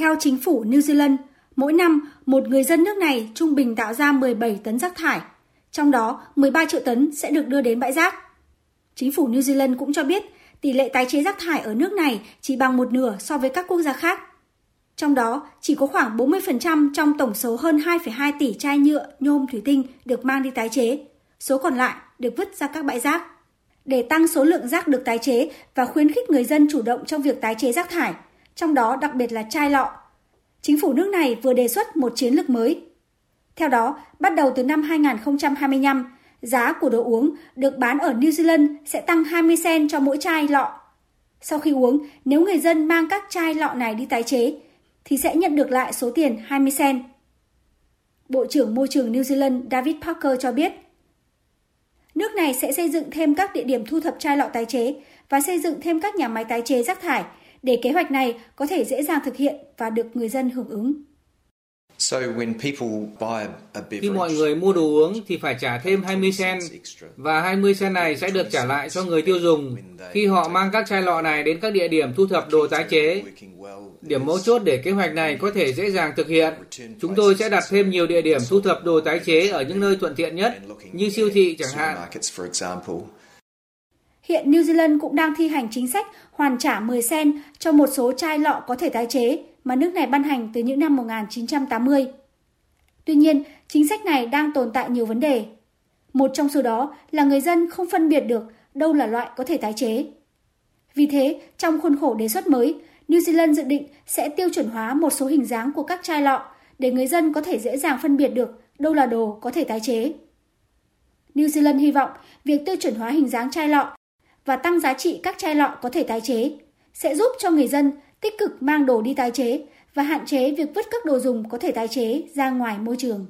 Theo chính phủ New Zealand, mỗi năm một người dân nước này trung bình tạo ra 17 tấn rác thải, trong đó 13 triệu tấn sẽ được đưa đến bãi rác. Chính phủ New Zealand cũng cho biết tỷ lệ tái chế rác thải ở nước này chỉ bằng một nửa so với các quốc gia khác. Trong đó, chỉ có khoảng 40% trong tổng số hơn 2,2 tỷ chai nhựa, nhôm, thủy tinh được mang đi tái chế. Số còn lại được vứt ra các bãi rác. Để tăng số lượng rác được tái chế và khuyến khích người dân chủ động trong việc tái chế rác thải, trong đó đặc biệt là chai lọ, chính phủ nước này vừa đề xuất một chiến lược mới. Theo đó, bắt đầu từ năm 2025, giá của đồ uống được bán ở New Zealand sẽ tăng 20 cent cho mỗi chai lọ. Sau khi uống, nếu người dân mang các chai lọ này đi tái chế, thì sẽ nhận được lại số tiền 20 cent. Bộ trưởng Môi trường New Zealand David Parker cho biết, nước này sẽ xây dựng thêm các địa điểm thu thập chai lọ tái chế và xây dựng thêm các nhà máy tái chế rác thải để kế hoạch này có thể dễ dàng thực hiện và được người dân hưởng ứng. Khi mọi người mua đồ uống thì phải trả thêm 20 cent và 20 cent này sẽ được trả lại cho người tiêu dùng khi họ mang các chai lọ này đến các địa điểm thu thập đồ tái chế. Điểm mấu chốt để kế hoạch này có thể dễ dàng thực hiện, chúng tôi sẽ đặt thêm nhiều địa điểm thu thập đồ tái chế ở những nơi thuận tiện nhất, như siêu thị chẳng hạn. Hiện New Zealand cũng đang thi hành chính sách hoàn trả 10 sen cho một số chai lọ có thể tái chế mà nước này ban hành từ những năm 1980. Tuy nhiên, chính sách này đang tồn tại nhiều vấn đề. Một trong số đó là người dân không phân biệt được đâu là loại có thể tái chế. Vì thế, trong khuôn khổ đề xuất mới, New Zealand dự định sẽ tiêu chuẩn hóa một số hình dáng của các chai lọ để người dân có thể dễ dàng phân biệt được đâu là đồ có thể tái chế. New Zealand hy vọng việc tiêu chuẩn hóa hình dáng chai lọ và tăng giá trị các chai lọ có thể tái chế sẽ giúp cho người dân tích cực mang đồ đi tái chế và hạn chế việc vứt các đồ dùng có thể tái chế ra ngoài môi trường.